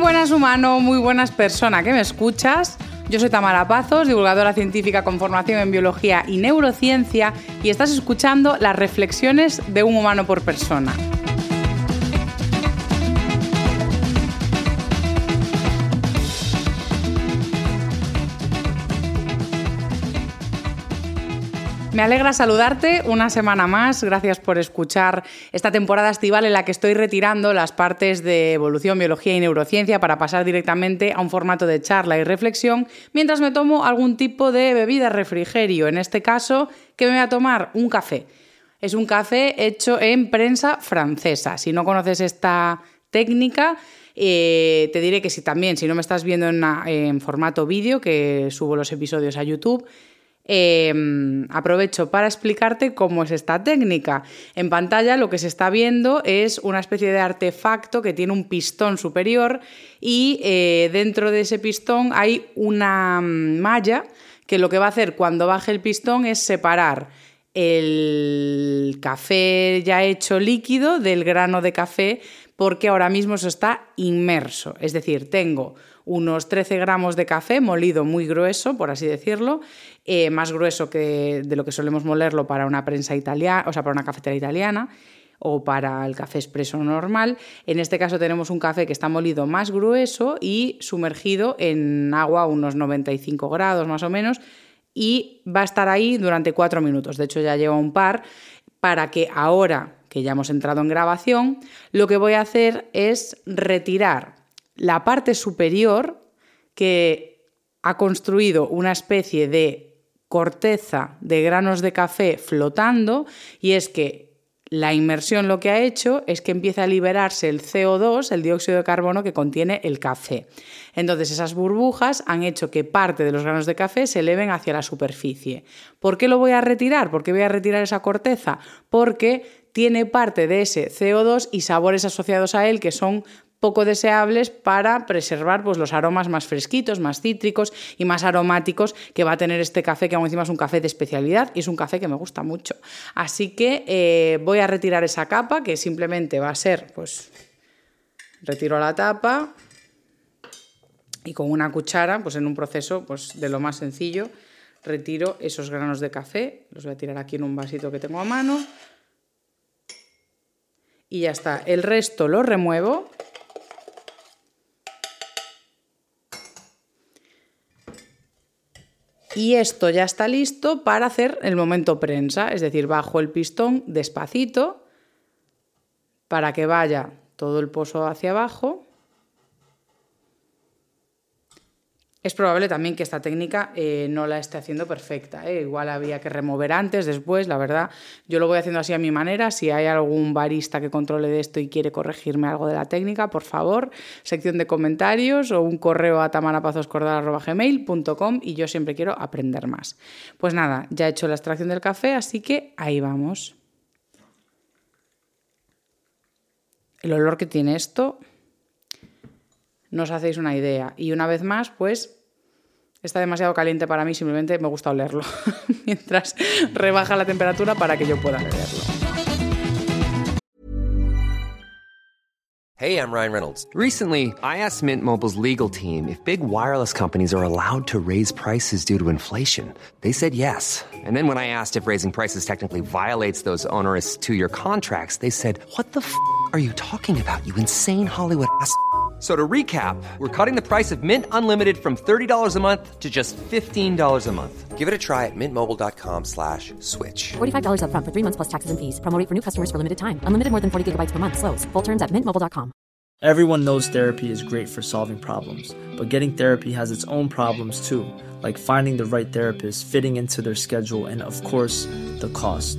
Buenas humano, muy buenas persona que me escuchas. Yo soy Tamara Pazos, divulgadora científica con formación en biología y neurociencia, y estás escuchando las reflexiones de un humano por persona. Me alegra saludarte una semana más. Gracias por escuchar esta temporada estival en la que estoy retirando las partes de evolución, biología y neurociencia para pasar directamente a un formato de charla y reflexión mientras me tomo algún tipo de bebida refrigerio. En este caso, que me voy a tomar? Un café. Es un café hecho en prensa francesa. Si no conoces esta técnica, eh, te diré que si también, si no me estás viendo en, en formato vídeo, que subo los episodios a YouTube, eh, aprovecho para explicarte cómo es esta técnica. En pantalla lo que se está viendo es una especie de artefacto que tiene un pistón superior y eh, dentro de ese pistón hay una mm, malla que lo que va a hacer cuando baje el pistón es separar el café ya hecho líquido del grano de café porque ahora mismo eso está inmerso. Es decir, tengo unos 13 gramos de café molido muy grueso, por así decirlo, eh, más grueso que de lo que solemos molerlo para una prensa italiana, o sea, para una cafetera italiana o para el café expreso normal. En este caso tenemos un café que está molido más grueso y sumergido en agua a unos 95 grados más o menos y va a estar ahí durante cuatro minutos. De hecho ya lleva un par para que ahora que ya hemos entrado en grabación, lo que voy a hacer es retirar la parte superior que ha construido una especie de corteza de granos de café flotando y es que la inmersión lo que ha hecho es que empieza a liberarse el CO2, el dióxido de carbono que contiene el café. Entonces esas burbujas han hecho que parte de los granos de café se eleven hacia la superficie. ¿Por qué lo voy a retirar? ¿Por qué voy a retirar esa corteza? Porque tiene parte de ese CO2 y sabores asociados a él que son poco deseables para preservar pues, los aromas más fresquitos, más cítricos y más aromáticos que va a tener este café, que aún encima es un café de especialidad y es un café que me gusta mucho. Así que eh, voy a retirar esa capa, que simplemente va a ser, pues, retiro la tapa y con una cuchara, pues en un proceso pues, de lo más sencillo, retiro esos granos de café, los voy a tirar aquí en un vasito que tengo a mano y ya está. El resto lo remuevo. Y esto ya está listo para hacer el momento prensa, es decir, bajo el pistón despacito para que vaya todo el pozo hacia abajo. Es probable también que esta técnica eh, no la esté haciendo perfecta. ¿eh? Igual había que remover antes, después, la verdad. Yo lo voy haciendo así a mi manera. Si hay algún barista que controle de esto y quiere corregirme algo de la técnica, por favor, sección de comentarios o un correo a tamarapazoscordal.gmail.com y yo siempre quiero aprender más. Pues nada, ya he hecho la extracción del café, así que ahí vamos. El olor que tiene esto no os hacéis una idea. Y una vez más, pues está demasiado caliente para mí, simplemente me gusta olerlo mientras rebaja la temperatura para que yo pueda beberlo. Hey, I'm Ryan Reynolds. Recently, I asked Mint Mobile's legal team if big wireless companies are allowed to raise prices due to inflation. They said yes. And then when I asked if raising prices technically violates those onerous two year contracts, they said, What the f are you talking about, you insane Hollywood ass? F- So to recap, we're cutting the price of Mint Unlimited from $30 a month to just $15 a month. Give it a try at mintmobile.com slash switch. $45 upfront for three months plus taxes and fees. Promo rate for new customers for limited time. Unlimited more than 40 gigabytes per month. Slows. Full terms at mintmobile.com. Everyone knows therapy is great for solving problems, but getting therapy has its own problems too, like finding the right therapist, fitting into their schedule, and of course, the cost.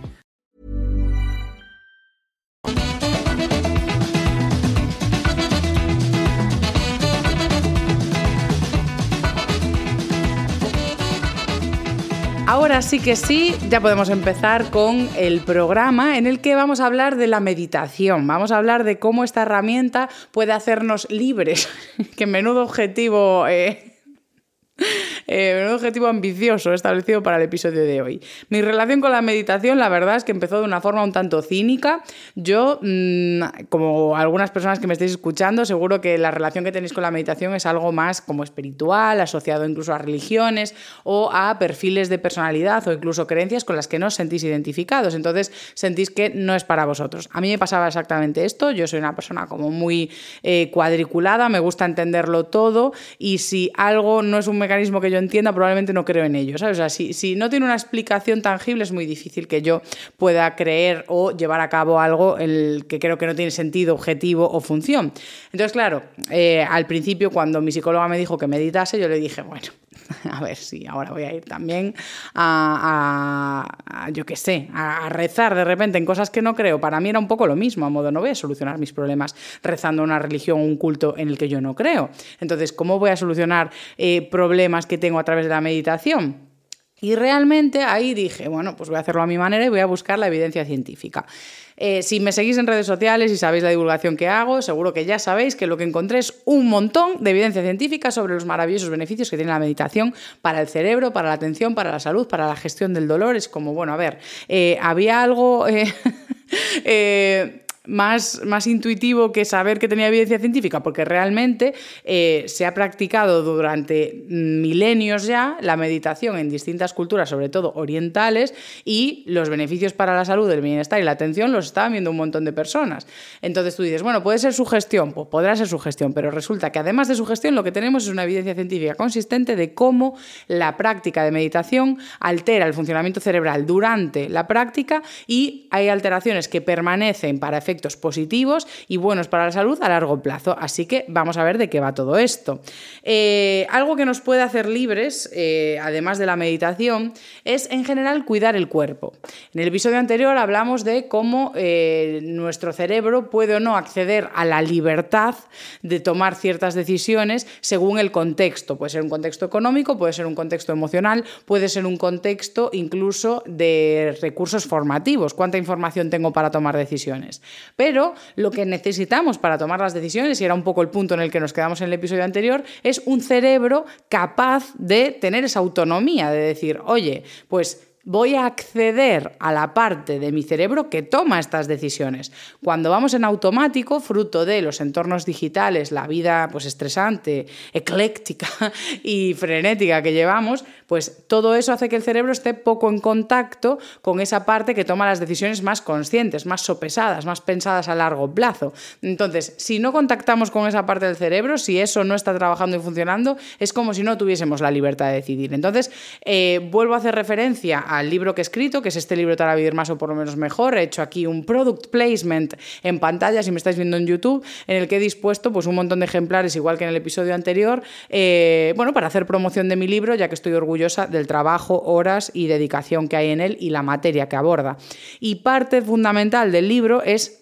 Ahora sí que sí, ya podemos empezar con el programa en el que vamos a hablar de la meditación. Vamos a hablar de cómo esta herramienta puede hacernos libres. que menudo objetivo eh, eh, un objetivo ambicioso establecido para el episodio de hoy. Mi relación con la meditación, la verdad es que empezó de una forma un tanto cínica. Yo, mm, como algunas personas que me estáis escuchando, seguro que la relación que tenéis con la meditación es algo más como espiritual, asociado incluso a religiones o a perfiles de personalidad o incluso creencias con las que no os sentís identificados. Entonces sentís que no es para vosotros. A mí me pasaba exactamente esto. Yo soy una persona como muy eh, cuadriculada, me gusta entenderlo todo y si algo no es un mecanismo que yo entienda, probablemente no creo en ello. O sea, si, si no tiene una explicación tangible, es muy difícil que yo pueda creer o llevar a cabo algo el que creo que no tiene sentido, objetivo o función. Entonces, claro, eh, al principio, cuando mi psicóloga me dijo que meditase, yo le dije, bueno, a ver si ahora voy a ir también a, yo qué sé, a, rezar de repente en cosas que no creo. Para mí era un poco lo mismo, a modo no voy a solucionar mis problemas rezando una religión o un culto en el que yo no creo. Entonces, ¿cómo voy a solucionar eh, problemas que tengo a través de la meditación? Y realmente ahí dije, bueno, pues voy a hacerlo a mi manera y voy a buscar la evidencia científica. Eh, si me seguís en redes sociales y sabéis la divulgación que hago, seguro que ya sabéis que lo que encontré es un montón de evidencia científica sobre los maravillosos beneficios que tiene la meditación para el cerebro, para la atención, para la salud, para la gestión del dolor. Es como, bueno, a ver, eh, había algo... Eh, más, más intuitivo que saber que tenía evidencia científica, porque realmente eh, se ha practicado durante milenios ya la meditación en distintas culturas, sobre todo orientales, y los beneficios para la salud, el bienestar y la atención los estaban viendo un montón de personas. Entonces tú dices, bueno, puede ser su gestión, pues podrá ser su gestión, pero resulta que además de su gestión lo que tenemos es una evidencia científica consistente de cómo la práctica de meditación altera el funcionamiento cerebral durante la práctica y hay alteraciones que permanecen para efectos positivos y buenos para la salud a largo plazo. Así que vamos a ver de qué va todo esto. Eh, algo que nos puede hacer libres, eh, además de la meditación, es en general cuidar el cuerpo. En el episodio anterior hablamos de cómo eh, nuestro cerebro puede o no acceder a la libertad de tomar ciertas decisiones según el contexto. Puede ser un contexto económico, puede ser un contexto emocional, puede ser un contexto incluso de recursos formativos. ¿Cuánta información tengo para tomar decisiones? Pero lo que necesitamos para tomar las decisiones, y era un poco el punto en el que nos quedamos en el episodio anterior, es un cerebro capaz de tener esa autonomía, de decir, oye, pues voy a acceder a la parte de mi cerebro que toma estas decisiones. Cuando vamos en automático, fruto de los entornos digitales, la vida pues estresante, ecléctica y frenética que llevamos, pues todo eso hace que el cerebro esté poco en contacto con esa parte que toma las decisiones más conscientes, más sopesadas, más pensadas a largo plazo. Entonces, si no contactamos con esa parte del cerebro, si eso no está trabajando y funcionando, es como si no tuviésemos la libertad de decidir. Entonces, eh, vuelvo a hacer referencia al libro que he escrito, que es este libro para vivir más o por lo menos mejor. He hecho aquí un product placement en pantalla, si me estáis viendo en YouTube, en el que he dispuesto pues, un montón de ejemplares, igual que en el episodio anterior, eh, bueno, para hacer promoción de mi libro, ya que estoy orgullosa del trabajo, horas y dedicación que hay en él y la materia que aborda. Y parte fundamental del libro es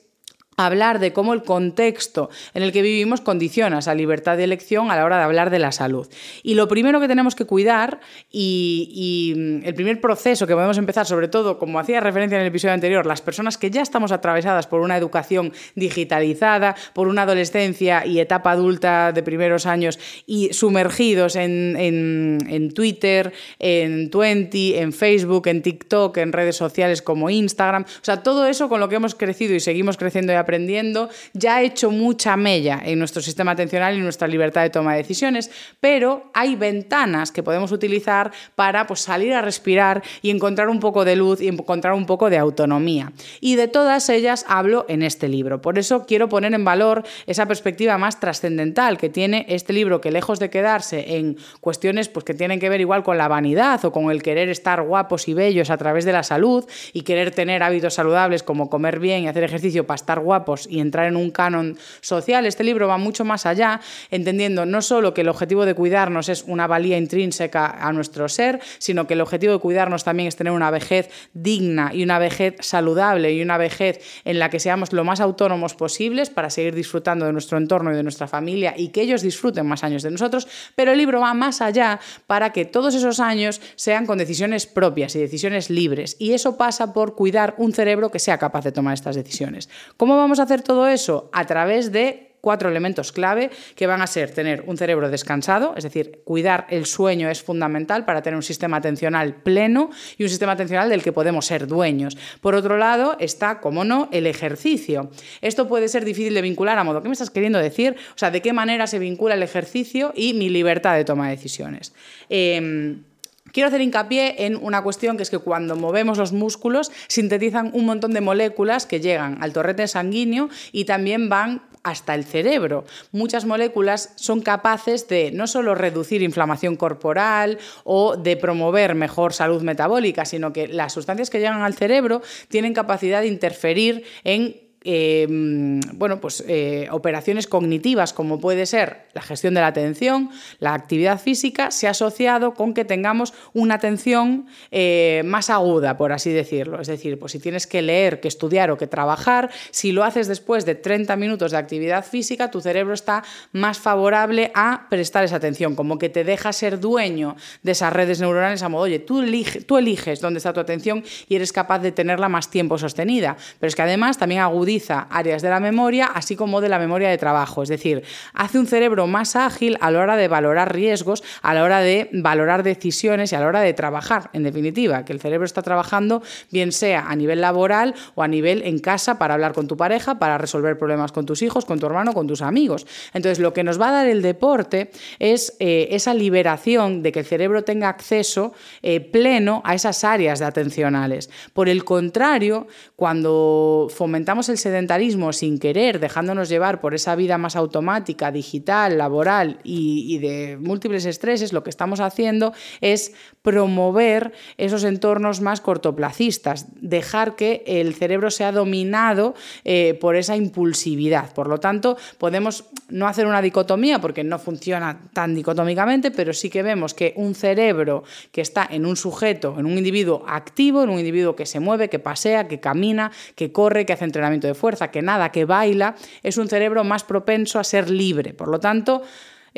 hablar de cómo el contexto en el que vivimos condiciona esa libertad de elección a la hora de hablar de la salud. Y lo primero que tenemos que cuidar y, mm, el primer proceso que podemos empezar, sobre todo, como hacía referencia en el episodio anterior, las personas que ya estamos atravesadas por una educación digitalizada, por una adolescencia y etapa adulta de primeros años y sumergidos en, en Twitter, en Twenty, en Facebook, en TikTok, en redes sociales como Instagram, o sea, todo eso con lo que hemos crecido y seguimos creciendo y aprendiendo ya ha hecho mucha mella en nuestro sistema atencional y nuestra libertad de toma de decisiones, pero hay ventanas que podemos utilizar para pues, salir a respirar y encontrar un poco de luz y encontrar un poco de autonomía. Y de todas ellas hablo en este libro. Por eso quiero poner en valor esa perspectiva más trascendental que tiene este libro, que lejos de quedarse en cuestiones pues, que tienen que ver igual con la vanidad o con el querer estar guapos y bellos a través de la salud y querer tener hábitos saludables como comer bien y hacer ejercicio para estar guapos y entrar en un canon social, este libro va mucho más allá, entendiendo no solo que el objetivo de cuidarnos es una valía intrínseca a nuestro ser, sino que el objetivo de cuidarnos también es tener una vejez digna y una vejez saludable y una vejez en la que seamos lo más autónomos posibles para seguir disfrutando de nuestro entorno y de nuestra familia y que ellos disfruten más años de nosotros, pero el libro va más allá para que todos esos años sean con decisiones propias y decisiones libres. Y eso pasa por cuidar un cerebro que sea capaz de tomar estas decisiones. ¿Cómo vamos a hacer todo eso? A través de cuatro elementos clave que van a ser tener un cerebro descansado, es decir, cuidar el sueño es fundamental para tener un sistema atencional pleno y un sistema atencional del que podemos ser dueños. Por otro lado, está, como no, el ejercicio. Esto puede ser difícil de vincular a modo, ¿qué me estás queriendo decir? O sea, ¿de qué manera se vincula el ejercicio y mi libertad de toma de decisiones? Em, Quiero hacer hincapié en una cuestión que es que cuando movemos los músculos sintetizan un montón de moléculas que llegan al torrente sanguíneo y también van hasta el cerebro. Muchas moléculas son capaces de no solo reducir inflamación corporal o de promover mejor salud metabólica, sino que las sustancias que llegan al cerebro tienen capacidad de interferir en Em, bueno, pues, eh, operaciones cognitivas como puede ser la gestión de la atención, la actividad física, se ha asociado con que tengamos una atención eh, más aguda, por así decirlo. Es decir, pues si tienes que leer, que estudiar o que trabajar, si lo haces después de 30 minutos de actividad física, tu cerebro está más favorable a prestar esa atención, como que te deja ser dueño de esas redes neuronales a modo, oye, tú, tú eliges dónde está tu atención y eres capaz de tenerla más tiempo sostenida. Pero es que además también agudiza áreas de la memoria, así como de la memoria de trabajo. Es decir, hace un cerebro más ágil a la hora de valorar riesgos, a la hora de valorar decisiones y a la hora de trabajar, en definitiva, que el cerebro está trabajando bien sea a nivel laboral o a nivel en casa para hablar con tu pareja, para resolver problemas con tus hijos, con tu hermano, con tus amigos. Entonces, lo que nos va a dar el deporte es eh, esa liberación de que el cerebro tenga acceso eh, pleno a esas áreas de atencionales. Por el contrario, cuando fomentamos el sedentarismo sin querer, dejándonos llevar por esa vida más automática, digital, laboral y, de múltiples estreses, lo que estamos haciendo es promover esos entornos más cortoplacistas, dejar que el cerebro sea dominado eh, por esa impulsividad. Por lo tanto, podemos no hacer una dicotomía porque no funciona tan dicotómicamente, pero sí que vemos que un cerebro que está en un sujeto, en un individuo activo, en un individuo que se mueve, que pasea, que camina, que corre, que hace entrenamiento de fuerza, que nada, que baila, es un cerebro más propenso a ser libre. Por lo tanto,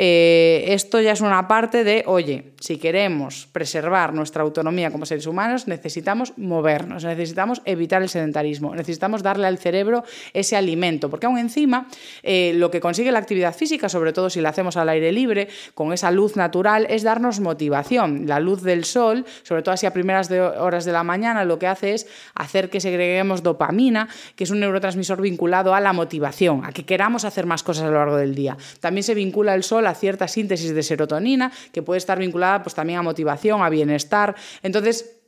eh, esto ya es una parte de, oye, si queremos preservar nuestra autonomía como seres humanos, necesitamos movernos, necesitamos evitar el sedentarismo, necesitamos darle al cerebro ese alimento, porque aún encima eh, lo que consigue la actividad física, sobre todo si la hacemos al aire libre, con esa luz natural, es darnos motivación. La luz del sol, sobre todo así a primeras horas de la mañana, lo que hace es hacer que segreguemos dopamina, que es un neurotransmisor vinculado a la motivación, a que queramos hacer más cosas a lo largo del día. También se vincula el sol a cierta síntesis de serotonina, que puede estar vinculada pues, también a motivación, a bienestar. Entonces,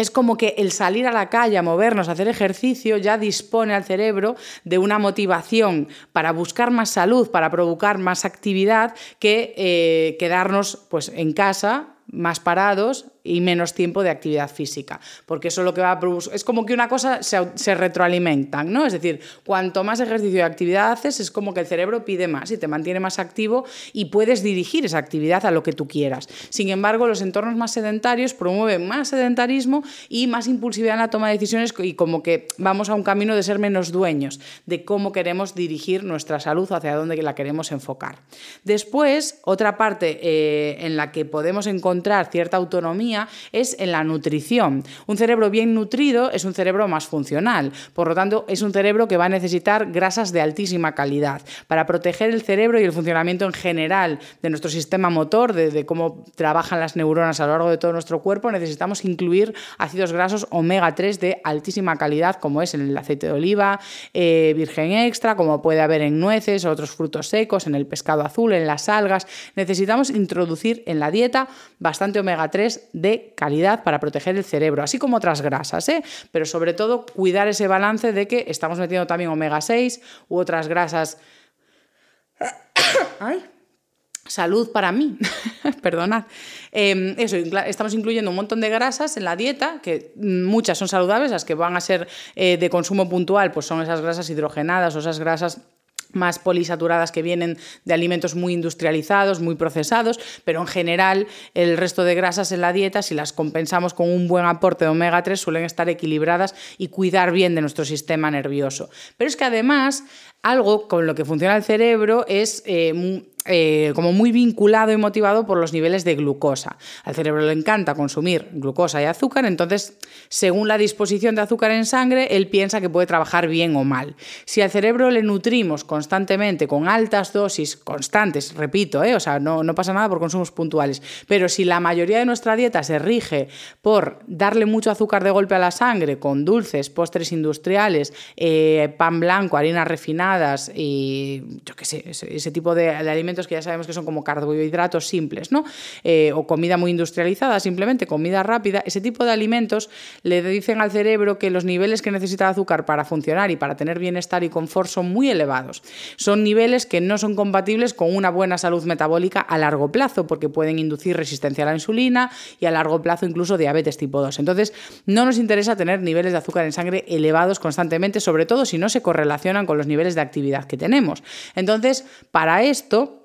es como que el salir a la calle, a movernos, a hacer ejercicio, ya dispone al cerebro de una motivación para buscar más salud, para provocar más actividad, que eh, quedarnos pues, en casa más parados y menos tiempo de actividad física, porque eso lo que va a producir, es como que una cosa se, se, retroalimentan, ¿no? Es decir, cuanto más ejercicio y actividad haces, es como que el cerebro pide más y te mantiene más activo y puedes dirigir esa actividad a lo que tú quieras. Sin embargo, los entornos más sedentarios promueven más sedentarismo y más impulsividad en la toma de decisiones y como que vamos a un camino de ser menos dueños de cómo queremos dirigir nuestra salud, hacia dónde la queremos enfocar. Después, otra parte eh, en la que podemos encontrar cierta autonomía es en la nutrición. Un cerebro bien nutrido es un cerebro más funcional, por lo tanto es un cerebro que va a necesitar grasas de altísima calidad para proteger el cerebro y el funcionamiento en general de nuestro sistema motor, de, cómo trabajan las neuronas a lo largo de todo nuestro cuerpo, necesitamos incluir ácidos grasos omega 3 de altísima calidad, como es en el aceite de oliva, eh, virgen extra, como puede haber en nueces, otros frutos secos, en el pescado azul, en las algas. Necesitamos introducir en la dieta bastante omega 3 de calidad para proteger el cerebro, así como otras grasas, ¿eh? pero sobre todo cuidar ese balance de que estamos metiendo también omega 6 u otras grasas. Salud para mí, perdonad. Em, eso, estamos incluyendo un montón de grasas en la dieta, que muchas son saludables, las que van a ser eh, de consumo puntual, pues son esas grasas hidrogenadas o esas grasas más polisaturadas que vienen de alimentos muy industrializados, muy procesados, pero en general el resto de grasas en la dieta, si las compensamos con un buen aporte de omega 3, suelen estar equilibradas y cuidar bien de nuestro sistema nervioso. Pero es que además algo con lo que funciona el cerebro es eh, eh, como muy vinculado y motivado por los niveles de glucosa. Al cerebro le encanta consumir glucosa y azúcar, entonces, según la disposición de azúcar en sangre, él piensa que puede trabajar bien o mal. Si al cerebro le nutrimos constantemente con altas dosis, constantes, repito, ¿eh? o sea, no, pasa nada por consumos puntuales, pero si la mayoría de nuestra dieta se rige por darle mucho azúcar de golpe a la sangre con dulces, postres industriales, eh, pan blanco, harinas refinadas y yo qué sé, ese, tipo de alimentos, que ya sabemos que son como carbohidratos simples, ¿no? Eh, o comida muy industrializada, simplemente comida rápida, ese tipo de alimentos le dicen al cerebro que los niveles que necesita azúcar para funcionar y para tener bienestar y confort son muy elevados. Son niveles que no son compatibles con una buena salud metabólica a largo plazo, porque pueden inducir resistencia a la insulina y a largo plazo incluso diabetes tipo 2. Entonces, no nos interesa tener niveles de azúcar en sangre elevados constantemente, sobre todo si no se correlacionan con los niveles de actividad que tenemos. Entonces, para esto,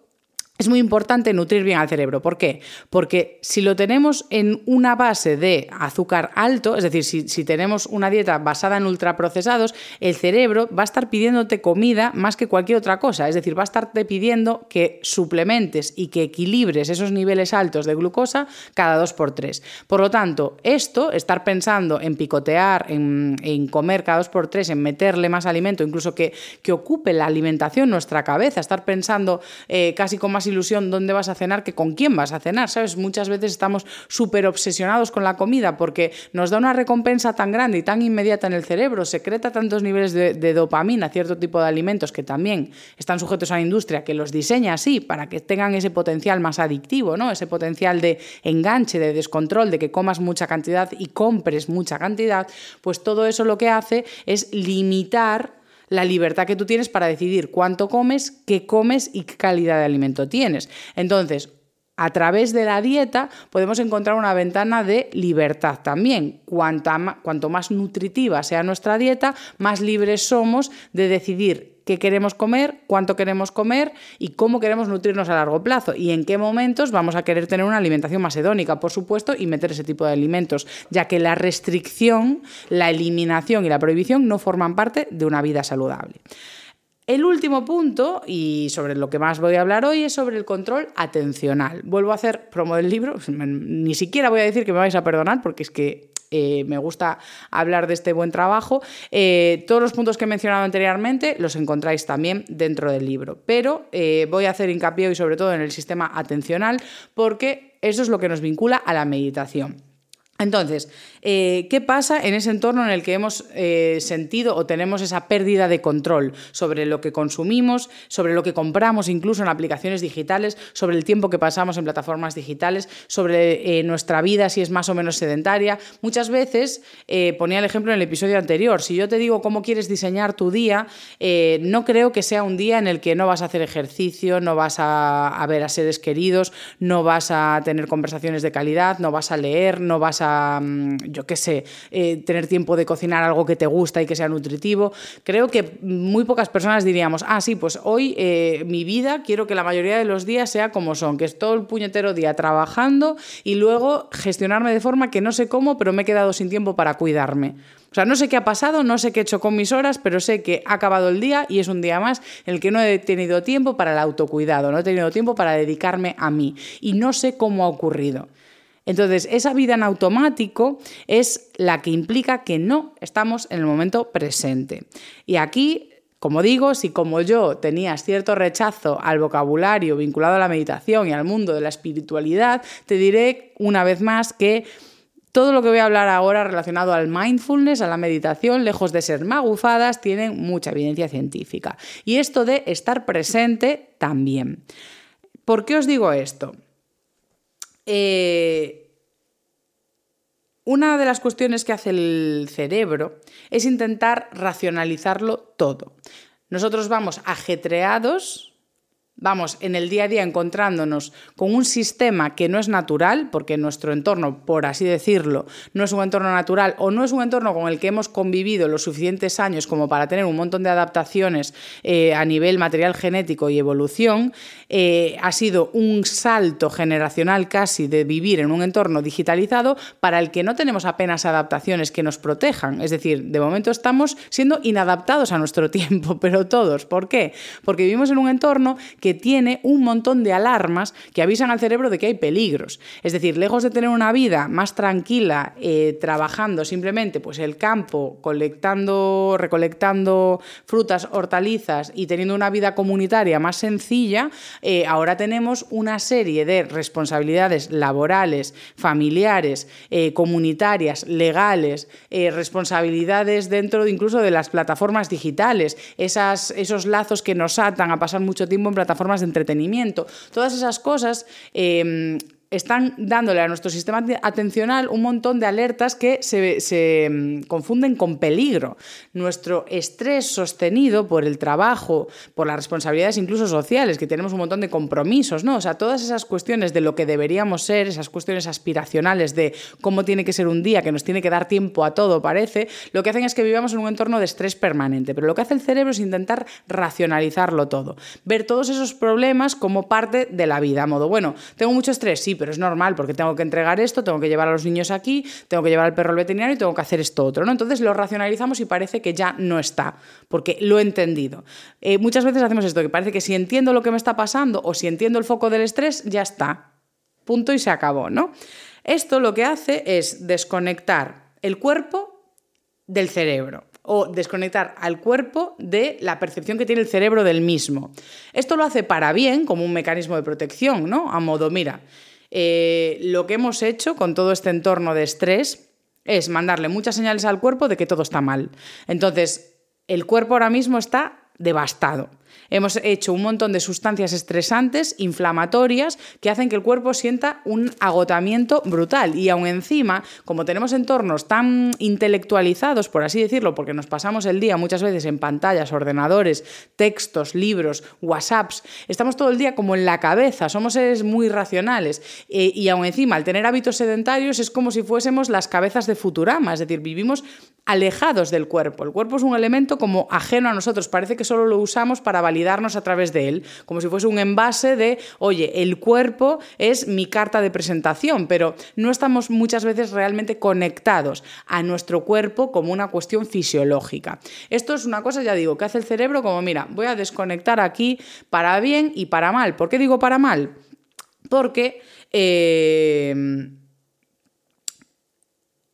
es muy importante nutrir bien al cerebro. ¿Por qué? Porque si lo tenemos en una base de azúcar alto, es decir, si, tenemos una dieta basada en ultraprocesados, el cerebro va a estar pidiéndote comida más que cualquier otra cosa. Es decir, va a estarte pidiendo que suplementes y que equilibres esos niveles altos de glucosa cada dos por tres. Por lo tanto, esto, estar pensando en picotear, en, comer cada dos por tres, en meterle más alimento, incluso que, que ocupe la alimentación nuestra cabeza, estar pensando eh, casi con más ilusión dónde vas a cenar que con quién vas a cenar, ¿sabes? Muchas veces estamos súper obsesionados con la comida porque nos da una recompensa tan grande y tan inmediata en el cerebro, secreta tantos niveles de, de dopamina, cierto tipo de alimentos que también están sujetos a la industria, que los diseña así para que tengan ese potencial más adictivo, ¿no? Ese potencial de enganche, de descontrol, de que comas mucha cantidad y compres mucha cantidad, pues todo eso lo que hace es limitar la libertad que tú tienes para decidir cuánto comes, qué comes y qué calidad de alimento tienes. Entonces, a través de la dieta podemos encontrar una ventana de libertad también. cuanto más nutritiva sea nuestra dieta, más libres somos de decidir qué queremos comer, cuánto queremos comer y cómo queremos nutrirnos a largo plazo y en qué momentos vamos a querer tener una alimentación más hedónica, por supuesto, y meter ese tipo de alimentos, ya que la restricción, la eliminación y la prohibición no forman parte de una vida saludable. El último punto, y sobre lo que más voy a hablar hoy, es sobre el control atencional. Vuelvo a hacer promo del libro, ni siquiera voy a decir que me vais a perdonar, porque es que eh, me gusta hablar de este buen trabajo. Eh, todos los puntos que he mencionado anteriormente los encontráis también dentro del libro, pero eh, voy a hacer hincapié hoy sobre todo en el sistema atencional porque eso es lo que nos vincula a la meditación. Entonces, eh, ¿qué pasa en ese entorno en el que hemos eh, sentido o tenemos esa pérdida de control sobre lo que consumimos, sobre lo que compramos, incluso en aplicaciones digitales, sobre el tiempo que pasamos en plataformas digitales, sobre eh, nuestra vida si es más o menos sedentaria? Muchas veces, ponía el ejemplo en el episodio anterior, si yo te digo cómo quieres diseñar tu día, no creo que sea un día en el que no vas a hacer ejercicio, no vas a, ver a seres queridos, no vas a tener conversaciones de calidad, no vas a leer, no vas a Mm, yo qué sé, eh, tener tiempo de cocinar algo que te gusta y que sea nutritivo. Creo que muy pocas personas diríamos, ah, sí, pues hoy eh, mi vida quiero que la mayoría de los días sea como son, que es todo el puñetero día trabajando y luego gestionarme de forma que no sé cómo, pero me he quedado sin tiempo para cuidarme. O sea, no sé qué ha pasado, no sé qué he hecho con mis horas, pero sé que ha acabado el día y es un día más en el que no he tenido tiempo para el autocuidado, no he tenido tiempo para dedicarme a mí y no sé cómo ha ocurrido. Entonces, esa vida en automático es la que implica que no estamos en el momento presente. Y aquí como digo, si como yo tenías cierto rechazo al vocabulario vinculado a la meditación y al mundo de la espiritualidad, te diré una vez más que todo lo que voy a hablar ahora relacionado al mindfulness, a la meditación, lejos de ser magufadas, tienen mucha evidencia científica. Y esto de estar presente también. ¿Por qué os digo esto? Eh, una de las cuestiones que hace el cerebro es intentar racionalizarlo todo. Nosotros vamos ajetreados vamos en el día a día encontrándonos con un sistema que no es natural, porque nuestro entorno, por así decirlo, no es un entorno natural o no es un entorno con el que hemos convivido los suficientes años como para tener un montón de adaptaciones eh, a nivel material genético y evolución, eh, ha sido un salto generacional casi de vivir en un entorno digitalizado para el que no tenemos apenas adaptaciones que nos protejan. Es decir, de momento estamos siendo inadaptados a nuestro tiempo, pero todos. ¿Por qué? Porque vivimos en un entorno tiene un montón de alarmas que avisan al cerebro de que hay peligros. Es decir, lejos de tener una vida más tranquila, eh, trabajando simplemente pues, el campo, colectando, recolectando frutas, hortalizas y teniendo una vida comunitaria más sencilla, eh, ahora tenemos una serie de responsabilidades laborales, familiares, eh, comunitarias, legales, responsabilidades dentro incluso de las plataformas digitales, esos lazos que nos atan a pasar mucho tiempo en plataformas formas de entretenimiento. Todas esas cosas eh, están dándole a nuestro sistema atencional un montón de alertas que se, mm, confunden con peligro. Nuestro estrés sostenido por el trabajo, por las responsabilidades incluso sociales, que tenemos un montón de compromisos, ¿no? O sea, todas esas cuestiones de lo que deberíamos ser, esas cuestiones aspiracionales de cómo tiene que ser un día, que nos tiene que dar tiempo a todo, parece, lo que hacen es que vivamos en un entorno de estrés permanente. Pero lo que hace el cerebro es intentar racionalizarlo todo, ver todos esos problemas como parte de la vida, a modo, bueno, tengo mucho estrés, sí, es normal porque tengo que entregar esto, tengo que llevar a los niños aquí, tengo que llevar al perro al veterinario y tengo que hacer esto otro. ¿no? Entonces lo racionalizamos y parece que ya no está, porque lo he entendido. Eh, muchas veces hacemos esto, que parece que si entiendo lo que me está pasando o si entiendo el foco del estrés, ya está. Punto y se acabó, ¿no? Esto lo que hace es desconectar el cuerpo del cerebro o desconectar al cuerpo de la percepción que tiene el cerebro del mismo. Esto lo hace para bien, como un mecanismo de protección, ¿no? A modo, mira, eh, lo que hemos hecho con todo este entorno de estrés es mandarle muchas señales al cuerpo de que todo está mal. Entonces, el cuerpo ahora mismo está devastado. Hemos hecho un montón de sustancias estresantes, inflamatorias, que hacen que el cuerpo sienta un agotamiento brutal. Y aún encima, como tenemos entornos tan intelectualizados, por así decirlo, porque nos pasamos el día muchas veces en pantallas, ordenadores, textos, libros, WhatsApps, estamos todo el día como en la cabeza, somos seres muy racionales. Eh, y aún encima, al tener hábitos sedentarios, es como si fuésemos las cabezas de Futurama, es decir, vivimos alejados del cuerpo. El cuerpo es un elemento como ajeno a nosotros, parece que solo lo usamos para validarnos a través de él, como si fuese un envase de, oye, el cuerpo es mi carta de presentación, pero no estamos muchas veces realmente conectados a nuestro cuerpo como una cuestión fisiológica. Esto es una cosa, ya digo, que hace el cerebro como, mira, voy a desconectar aquí para bien y para mal. ¿Por qué digo para mal? Porque eh,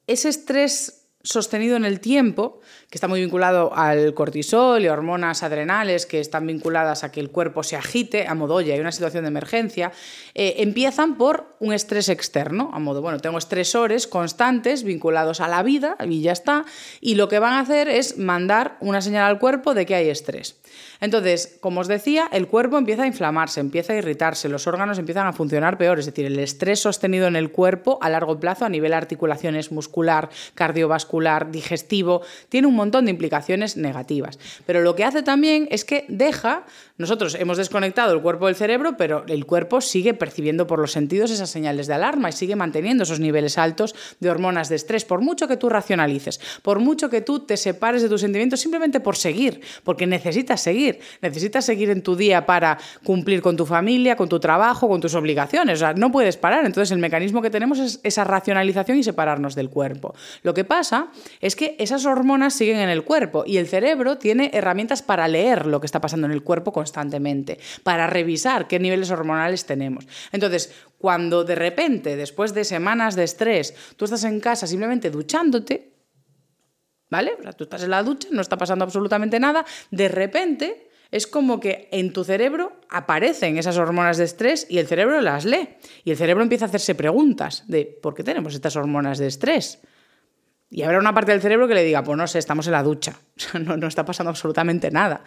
ese estrés sostenido en el tiempo, que está muy vinculado al cortisol y hormonas adrenales que están vinculadas a que el cuerpo se agite, a modo, oye, hay una situación de emergencia, eh, empiezan por un estrés externo, a modo, bueno, tengo estresores constantes vinculados a la vida y ya está, y lo que van a hacer es mandar una señal al cuerpo de que hay estrés. Entonces, como os decía, el cuerpo empieza a inflamarse, empieza a irritarse, los órganos empiezan a funcionar peor, es decir, el estrés sostenido en el cuerpo a largo plazo a nivel articulaciones muscular, cardiovascular, digestivo, tiene un montón de implicaciones negativas. Pero lo que hace también es que deja, nosotros hemos desconectado el cuerpo del cerebro, pero el cuerpo sigue percibiendo por los sentidos esas señales de alarma y sigue manteniendo esos niveles altos de hormonas de estrés, por mucho que tú racionalices, por mucho que tú te separes de tus sentimientos simplemente por seguir, porque necesitas seguir, necesitas seguir en tu día para cumplir con tu familia, con tu trabajo, con tus obligaciones, o sea, no puedes parar, entonces el mecanismo que tenemos es esa racionalización y separarnos del cuerpo. Lo que pasa es que esas hormonas siguen en el cuerpo. Y el cerebro tiene herramientas para leer lo que está pasando en el cuerpo constantemente, para revisar qué niveles hormonales tenemos. Entonces, cuando de repente, después de semanas de estrés, tú estás en casa simplemente duchándote, ¿vale? O sea, tú estás en la ducha, no está pasando absolutamente nada, de repente es como que en tu cerebro aparecen esas hormonas de estrés y el cerebro las lee. Y el cerebro empieza a hacerse preguntas de ¿por qué tenemos estas hormonas de estrés? Y habrá una parte del cerebro que le diga, pues no sé, estamos en la ducha, no, no está pasando absolutamente nada.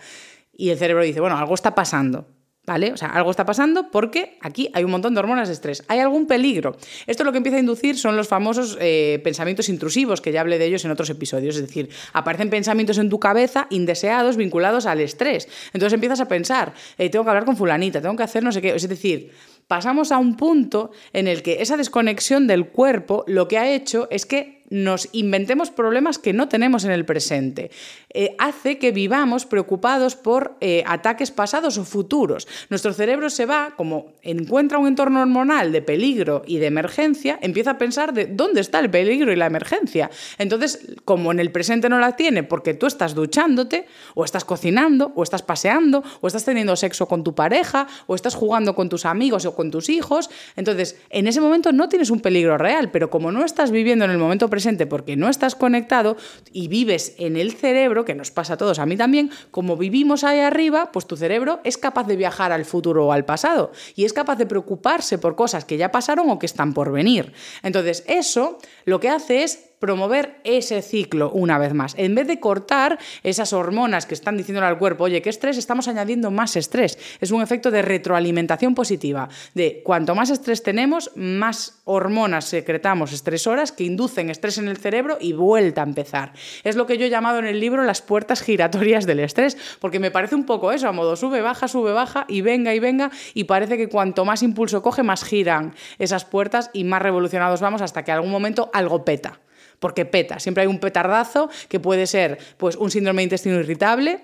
Y el cerebro dice, bueno, algo está pasando. ¿Vale? O sea, algo está pasando porque aquí hay un montón de hormonas de estrés. ¿Hay algún peligro? Esto lo que empieza a inducir son los famosos eh, pensamientos intrusivos, que ya hablé de ellos en otros episodios. Es decir, aparecen pensamientos en tu cabeza indeseados vinculados al estrés. Entonces empiezas a pensar, eh, tengo que hablar con fulanita, tengo que hacer no sé qué. Es decir, pasamos a un punto en el que esa desconexión del cuerpo lo que ha hecho es que nos inventemos problemas que no tenemos en el presente. Eh, hace que vivamos preocupados por eh, ataques pasados o futuros. Nuestro cerebro se va, como encuentra un entorno hormonal de peligro y de emergencia, empieza a pensar de dónde está el peligro y la emergencia. Entonces, como en el presente no la tiene porque tú estás duchándote, o estás cocinando, o estás paseando, o estás teniendo sexo con tu pareja, o estás jugando con tus amigos o con tus hijos, entonces en ese momento no tienes un peligro real, pero como no estás viviendo en el momento presente, porque no estás conectado y vives en el cerebro, que nos pasa a todos, a mí también, como vivimos ahí arriba, pues tu cerebro es capaz de viajar al futuro o al pasado y es capaz de preocuparse por cosas que ya pasaron o que están por venir. Entonces, eso lo que hace es promover ese ciclo una vez más. En vez de cortar esas hormonas que están diciéndole al cuerpo, oye, qué estrés, estamos añadiendo más estrés. Es un efecto de retroalimentación positiva, de cuanto más estrés tenemos, más hormonas secretamos estresoras que inducen estrés en el cerebro y vuelta a empezar. Es lo que yo he llamado en el libro las puertas giratorias del estrés, porque me parece un poco eso, a modo sube, baja, sube, baja y venga y venga, y parece que cuanto más impulso coge, más giran esas puertas y más revolucionados vamos hasta que algún momento algo peta porque peta. Siempre hay un petardazo que puede ser pues, un síndrome de intestino irritable,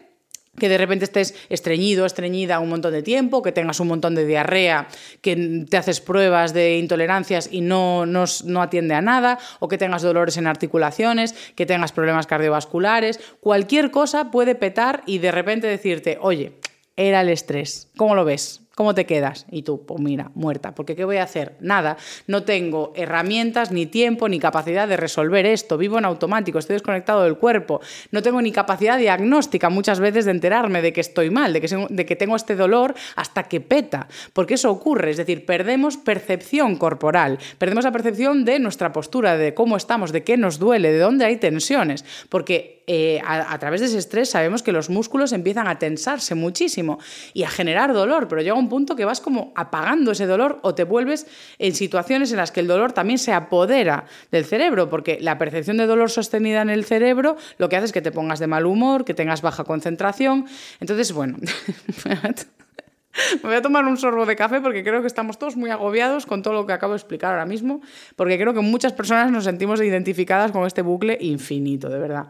que de repente estés estreñido, estreñida un montón de tiempo, que tengas un montón de diarrea, que te haces pruebas de intolerancias y no, no, no, atiende a nada, o que tengas dolores en articulaciones, que tengas problemas cardiovasculares, cualquier cosa puede petar y de repente decirte, oye, era el estrés, ¿cómo lo ves? ¿Cómo te quedas? Y tú, pues mira, muerta, porque ¿qué voy a hacer? Nada, no tengo herramientas, ni tiempo, ni capacidad de resolver esto, vivo en automático, estoy desconectado del cuerpo, no tengo ni capacidad diagnóstica muchas veces de enterarme de que estoy mal, de que, tengo este dolor hasta que peta, porque eso ocurre, es decir, perdemos percepción corporal, perdemos la percepción de nuestra postura, de cómo estamos, de qué nos duele, de dónde hay tensiones, porque eh, a, a, través de ese estrés sabemos que los músculos empiezan a tensarse muchísimo y a generar dolor, pero llega un punto que vas como apagando ese dolor o te vuelves en situaciones en las que el dolor también se apodera del cerebro, porque la percepción de dolor sostenida en el cerebro lo que hace es que te pongas de mal humor, que tengas baja concentración. Entonces, bueno, Me voy a tomar un sorbo de café porque creo que estamos todos muy agobiados con todo lo que acabo de explicar ahora mismo, porque creo que muchas personas nos sentimos identificadas con este bucle infinito, de verdad.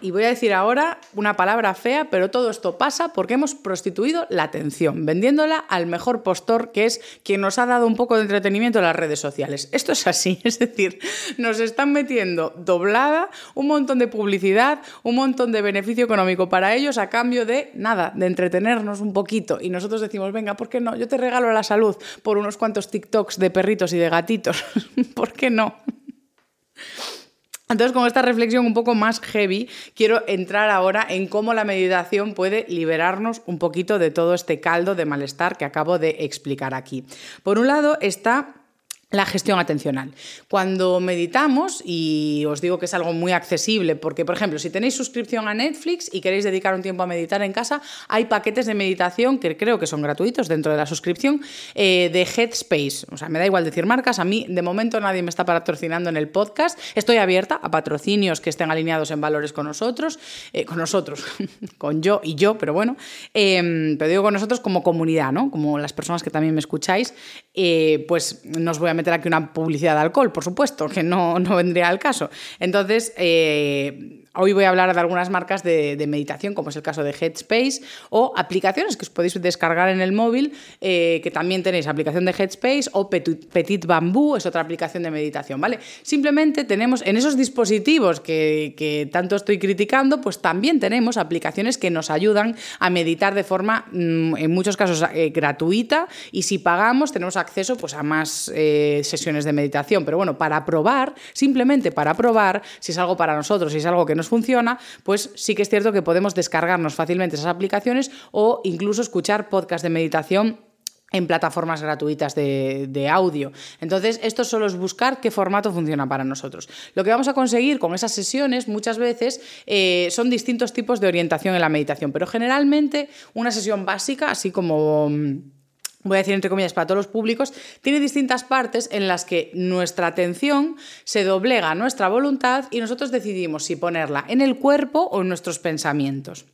Y voy a decir ahora una palabra fea, pero todo esto pasa porque hemos prostituido la atención, vendiéndola al mejor postor, que es quien nos ha dado un poco de entretenimiento en las redes sociales. Esto es así, es decir, nos están metiendo doblada un montón de publicidad, un montón de beneficio económico para ellos a cambio de nada, de entretenernos un poquito. Y nosotros decimos, venga, ¿por qué no? Yo te regalo la salud por unos cuantos TikToks de perritos y de gatitos. ¿Por qué no? Entonces, con esta reflexión un poco más heavy, quiero entrar ahora en cómo la meditación puede liberarnos un poquito de todo este caldo de malestar que acabo de explicar aquí. Por un lado está la gestión atencional. Cuando meditamos, y os digo que es algo muy accesible, porque por ejemplo, si tenéis suscripción a Netflix y queréis dedicar un tiempo a meditar en casa, hay paquetes de meditación que creo que son gratuitos dentro de la suscripción eh, de Headspace. O sea, me da igual decir marcas, a mí de momento nadie me está patrocinando en el podcast. Estoy abierta a patrocinios que estén alineados en valores con nosotros, eh, con nosotros, con yo y yo, pero bueno, eh, pero digo con nosotros como comunidad, ¿no? Como las personas que también me escucháis, eh, pues nos voy a meter aquí una publicidad de alcohol, por supuesto, que no, no vendría al caso. Entonces, eh, Hoy voy a hablar de algunas marcas de, meditación, como es el caso de Headspace, o aplicaciones que os podéis descargar en el móvil, eh, que también tenéis aplicación de Headspace o Petit, Bambú, es otra aplicación de meditación, ¿vale? Simplemente tenemos en esos dispositivos que, tanto estoy criticando, pues también tenemos aplicaciones que nos ayudan a meditar de forma, mm, en muchos casos, eh, gratuita, y si pagamos tenemos acceso pues, a más eh, sesiones de meditación. Pero bueno, para probar, simplemente para probar, si es algo para nosotros, si es algo que funciona, pues sí que es cierto que podemos descargarnos fácilmente esas aplicaciones o incluso escuchar podcast de meditación en plataformas gratuitas de, audio. Entonces, esto solo es buscar qué formato funciona para nosotros. Lo que vamos a conseguir con esas sesiones muchas veces eh, son distintos tipos de orientación en la meditación, pero generalmente una sesión básica, así como voy a decir entre comillas, para todos los públicos, tiene distintas partes en las que nuestra atención se doblega a nuestra voluntad y nosotros decidimos si ponerla en el cuerpo o en nuestros pensamientos.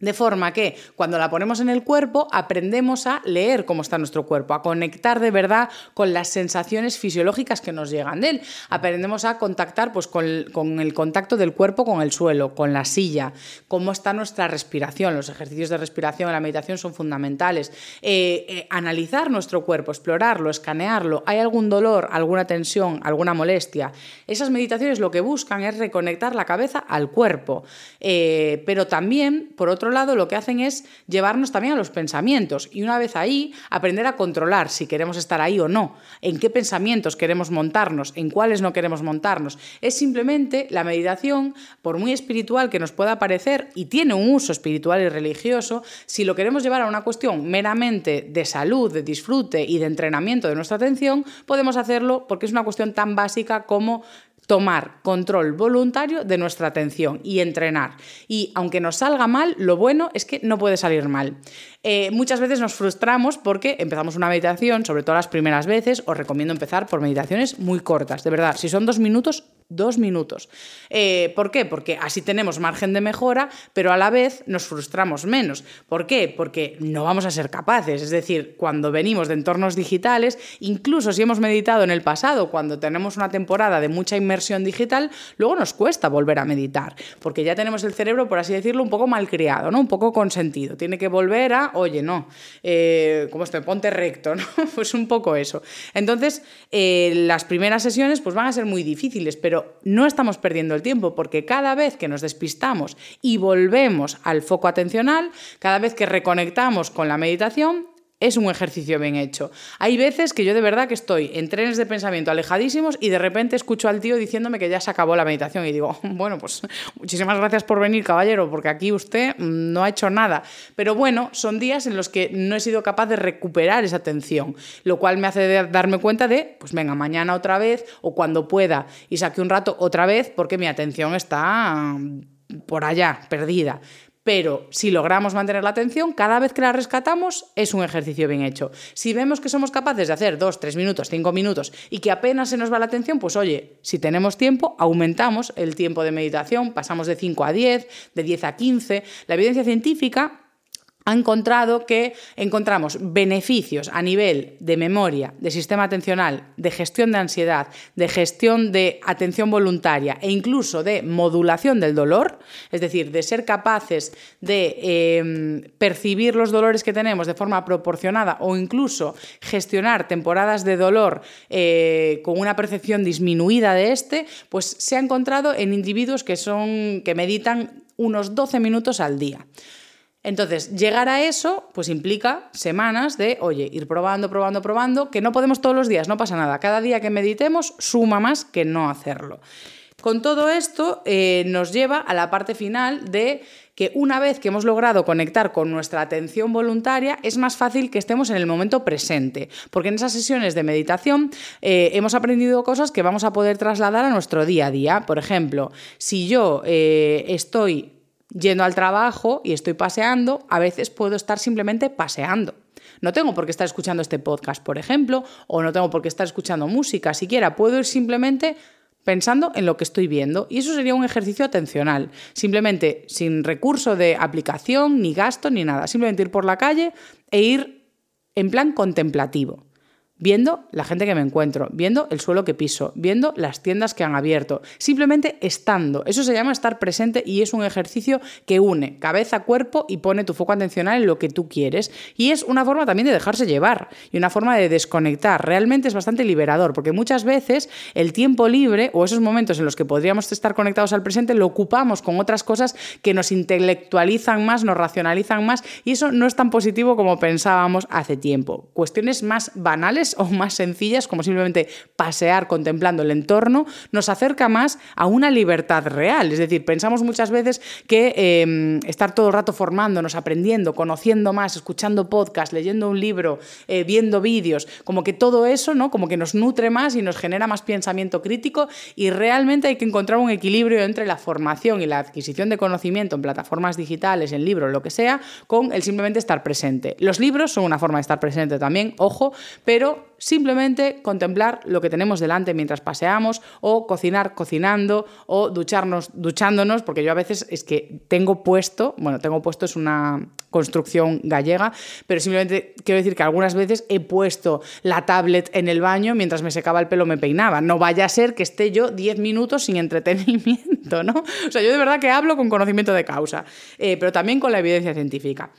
De forma que cuando la ponemos en el cuerpo aprendemos a leer cómo está nuestro cuerpo, a conectar de verdad con las sensaciones fisiológicas que nos llegan de él. Aprendemos a contactar pues, con, el, contacto del cuerpo con el suelo, con la silla, cómo está nuestra respiración. Los ejercicios de respiración la meditación son fundamentales. Eh, eh, analizar nuestro cuerpo, explorarlo, escanearlo. ¿Hay algún dolor, alguna tensión, alguna molestia? Esas meditaciones lo que buscan es reconectar la cabeza al cuerpo. Eh, pero también, por otro lado, lo que hacen es llevarnos también a los pensamientos y una vez ahí, aprender a controlar si queremos estar ahí o no, en qué pensamientos queremos montarnos, en cuáles no queremos montarnos. Es simplemente la meditación, por muy espiritual que nos pueda parecer, y tiene un uso espiritual y religioso, si lo queremos llevar a una cuestión meramente de salud, de disfrute y de entrenamiento de nuestra atención, podemos hacerlo porque es una cuestión tan básica como tomar control voluntario de nuestra atención y entrenar. Y aunque nos salga mal, lo bueno es que no puede salir mal. Eh, muchas veces nos frustramos porque empezamos una meditación, sobre todo las primeras veces, os recomiendo empezar por meditaciones muy cortas, de verdad, si son dos minutos, dos minutos. Eh, ¿Por qué? Porque así tenemos margen de mejora, pero a la vez nos frustramos menos. ¿Por qué? Porque no vamos a ser capaces. Es decir, cuando venimos de entornos digitales, incluso si hemos meditado en el pasado, cuando tenemos una temporada de mucha inmersión digital, luego nos cuesta volver a meditar, porque ya tenemos el cerebro, por así decirlo, un poco malcriado, ¿no? un poco consentido. Tiene que volver a, oye, no, eh, ¿cómo estoy? Ponte recto, ¿no? pues un poco eso. Entonces, eh, las primeras sesiones pues van a ser muy difíciles, pero no estamos perdiendo el tiempo porque cada vez que nos despistamos y volvemos al foco atencional, cada vez que reconectamos con la meditación, es un ejercicio bien hecho. Hay veces que yo de verdad que estoy en trenes de pensamiento alejadísimos y de repente escucho al tío diciéndome que ya se acabó la meditación y digo, bueno, pues muchísimas gracias por venir, caballero, porque aquí usted no ha hecho nada. Pero bueno, son días en los que no he sido capaz de recuperar esa atención, lo cual me hace darme cuenta de, pues venga, mañana otra vez o cuando pueda y saque un rato otra vez porque mi atención está por allá, perdida pero si logramos mantener la atención, cada vez que la rescatamos es un ejercicio bien hecho. Si vemos que somos capaces de hacer dos, tres minutos, cinco minutos y que apenas se nos va la atención, pues oye, si tenemos tiempo, aumentamos el tiempo de meditación, pasamos de 5 a 10, de 10 a 15. La evidencia científica ha encontrado que encontramos beneficios a nivel de memoria, de sistema atencional, de gestión de ansiedad, de gestión de atención voluntaria e incluso de modulación del dolor, es decir, de ser capaces de em, percibir los dolores que tenemos de forma proporcionada o incluso gestionar temporadas de dolor eh, con una percepción disminuida de este, pues se ha encontrado en individuos que son que meditan unos 12 minutos al día. Entonces, llegar a eso, pues implica semanas de, oye, ir probando, probando, probando, que no podemos todos los días, no pasa nada. Cada día que meditemos suma más que no hacerlo. Con todo esto eh, nos lleva a la parte final de que una vez que hemos logrado conectar con nuestra atención voluntaria, es más fácil que estemos en el momento presente, porque en esas sesiones de meditación eh, hemos aprendido cosas que vamos a poder trasladar a nuestro día a día. Por ejemplo, si yo eh, estoy yendo al trabajo y estoy paseando, a veces puedo estar simplemente paseando. No tengo por qué estar escuchando este podcast, por ejemplo, o no tengo por qué estar escuchando música siquiera. Puedo ir simplemente pensando en lo que estoy viendo. Y eso sería un ejercicio atencional, simplemente sin recurso de aplicación, ni gasto, ni nada. Simplemente ir por la calle e ir en plan contemplativo. Viendo la gente que me encuentro, viendo el suelo que piso, viendo las tiendas que han abierto, simplemente estando. Eso se llama estar presente y es un ejercicio que une cabeza, cuerpo y pone tu foco atencional en lo que tú quieres. Y es una forma también de dejarse llevar y una forma de desconectar. Realmente es bastante liberador porque muchas veces el tiempo libre o esos momentos en los que podríamos estar conectados al presente lo ocupamos con otras cosas que nos intelectualizan más, nos racionalizan más y eso no es tan positivo como pensábamos hace tiempo. Cuestiones más banales o más sencillas, como simplemente pasear contemplando el entorno, nos acerca más a una libertad real. Es decir, pensamos muchas veces que em, estar todo el rato formándonos, aprendiendo, conociendo más, escuchando podcasts, leyendo un libro, eh, viendo vídeos, como que todo eso, ¿no? Como que nos nutre más y nos genera más pensamiento crítico y realmente hay que encontrar un equilibrio entre la formación y la adquisición de conocimiento en plataformas digitales, en libros, lo que sea, con el simplemente estar presente. Los libros son una forma de estar presente también, ojo, pero simplemente contemplar lo que tenemos delante mientras paseamos o cocinar cocinando o ducharnos duchándonos, porque yo a veces es que tengo puesto, bueno, tengo puesto es una construcción gallega, pero simplemente quiero decir que algunas veces he puesto la tablet en el baño mientras me secaba el pelo me peinaba. No vaya a ser que esté yo 10 minutos sin entretenimiento, ¿no? O sea, yo de verdad que hablo con conocimiento de causa, eh, pero también con la evidencia científica.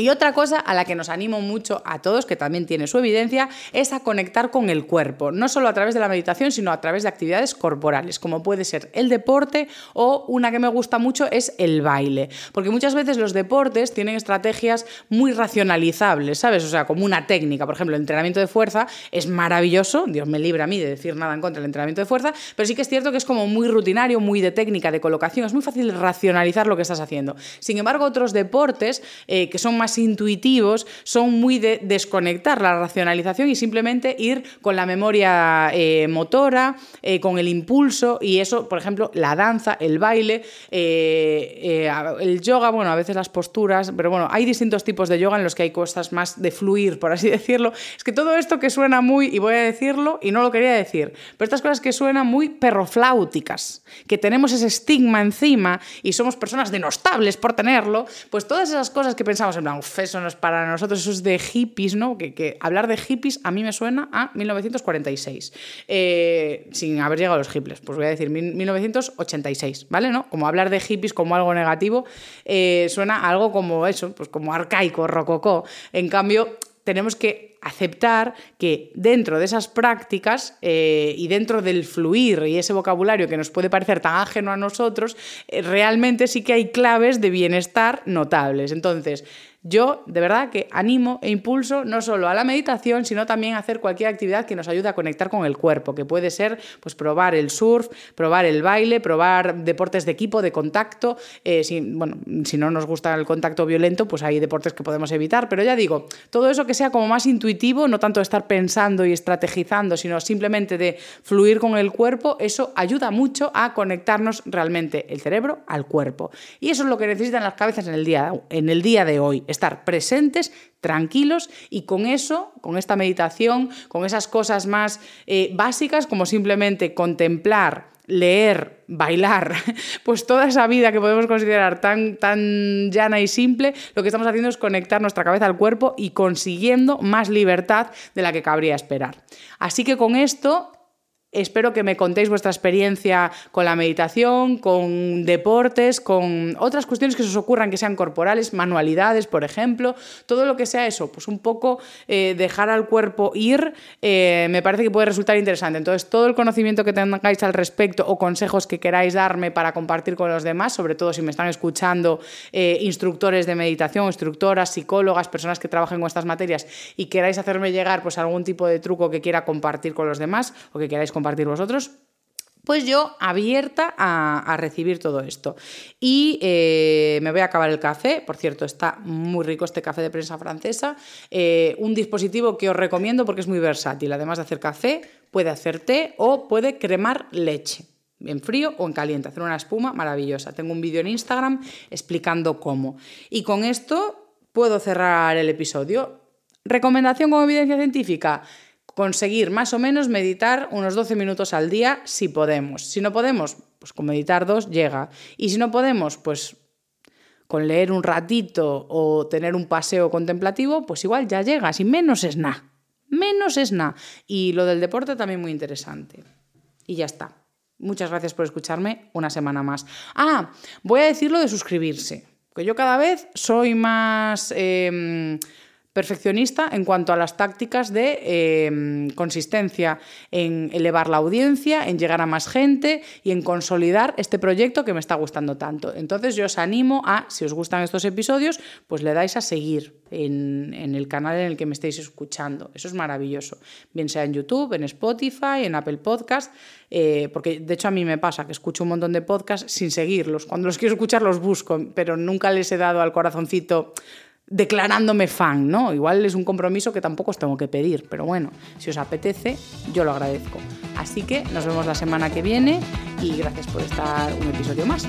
Y otra cosa a la que nos animo mucho a todos, que también tiene su evidencia, es a conectar con el cuerpo, no solo a través de la meditación, sino a través de actividades corporales, como puede ser el deporte o una que me gusta mucho es el baile, porque muchas veces los deportes tienen estrategias muy racionalizables, ¿sabes? O sea, como una técnica, por ejemplo, el entrenamiento de fuerza es maravilloso, Dios me libre a mí de decir nada en contra del entrenamiento de fuerza, pero sí que es cierto que es como muy rutinario, muy de técnica, de colocación, es muy fácil racionalizar lo que estás haciendo. Sin embargo, otros deportes eh, que son más intuitivos son muy de desconectar la racionalización y simplemente ir con la memoria eh, motora, eh, con el impulso y eso, por ejemplo, la danza, el baile, eh, el yoga, bueno, a veces las posturas, pero bueno, hay distintos tipos de yoga en los que hay cosas más de fluir, por así decirlo. Es que todo esto que suena muy, y voy a decirlo, y no lo quería decir, pero estas cosas que suenan muy perrofláuticas, que tenemos ese estigma encima y somos personas denostables por tenerlo, pues todas esas cosas que pensamos en plan, eso no es para nosotros, eso es de hippies, ¿no? Que, hablar de hippies a mí me suena a 1946, eh, sin haber llegado a los hippies, pues voy a decir 1986, ¿vale? ¿No? Como hablar de hippies como algo negativo, eh, suena algo como eso, pues como arcaico, rococó. En cambio, tenemos que aceptar que dentro de esas prácticas eh, y dentro del fluir y ese vocabulario que nos puede parecer tan ajeno a nosotros, realmente sí que hay claves de bienestar notables. Entonces, yo de verdad que animo e impulso no solo a la meditación, sino también a hacer cualquier actividad que nos ayude a conectar con el cuerpo, que puede ser pues, probar el surf, probar el baile, probar deportes de equipo, de contacto. Eh, si, bueno, si no nos gusta el contacto violento, pues hay deportes que podemos evitar. Pero ya digo, todo eso que sea como más intuitivo, no tanto estar pensando y estrategizando, sino simplemente de fluir con el cuerpo, eso ayuda mucho a conectarnos realmente el cerebro al cuerpo. Y eso es lo que necesitan las cabezas en el día, en el día de hoy estar presentes, tranquilos y con eso, con esta meditación, con esas cosas más eh, básicas como simplemente contemplar, leer, bailar, pues toda esa vida que podemos considerar tan, tan llana y simple, lo que estamos haciendo es conectar nuestra cabeza al cuerpo y consiguiendo más libertad de la que cabría esperar. Así que con esto Espero que me contéis vuestra experiencia con la meditación, con deportes, con otras cuestiones que se os ocurran que sean corporales, manualidades, por ejemplo, todo lo que sea eso, pues un poco eh, dejar al cuerpo ir, eh, me parece que puede resultar interesante. Entonces, todo el conocimiento que tengáis al respecto o consejos que queráis darme para compartir con los demás, sobre todo si me están escuchando eh, instructores de meditación, instructoras, psicólogas, personas que trabajen con estas materias y queráis hacerme llegar pues algún tipo de truco que quiera compartir con los demás o que queráis compartir compartir vosotros, pues yo abierta a, recibir todo esto. Y eh, me voy a acabar el café, por cierto, está muy rico este café de prensa francesa, eh, un dispositivo que os recomiendo porque es muy versátil, además de hacer café, puede hacer té o puede cremar leche en frío o en caliente, hacer una espuma maravillosa. Tengo un vídeo en Instagram explicando cómo. Y con esto puedo cerrar el episodio. Recomendación con evidencia científica conseguir más o menos meditar unos 12 minutos al día si podemos. Si no podemos, pues con meditar dos llega. Y si no podemos, pues con leer un ratito o tener un paseo contemplativo, pues igual ya llega, si menos es nada. Menos es nada. Y lo del deporte también muy interesante. Y ya está. Muchas gracias por escucharme una semana más. Ah, voy a decir lo de suscribirse. Que yo cada vez soy más... Em, perfeccionista en cuanto a las tácticas de em, consistencia, en elevar la audiencia, en llegar a más gente y en consolidar este proyecto que me está gustando tanto. Entonces yo os animo a, si os gustan estos episodios, pues le dais a seguir en, el canal en el que me estéis escuchando. Eso es maravilloso. Bien sea en YouTube, en Spotify, en Apple Podcast, eh, porque de hecho a mí me pasa que escucho un montón de podcasts sin seguirlos. Cuando los quiero escuchar los busco, pero nunca les he dado al corazoncito declarándome fan, ¿no? Igual es un compromiso que tampoco os tengo que pedir, pero bueno, si os apetece, yo lo agradezco. Así que nos vemos la semana que viene y gracias por estar un episodio más.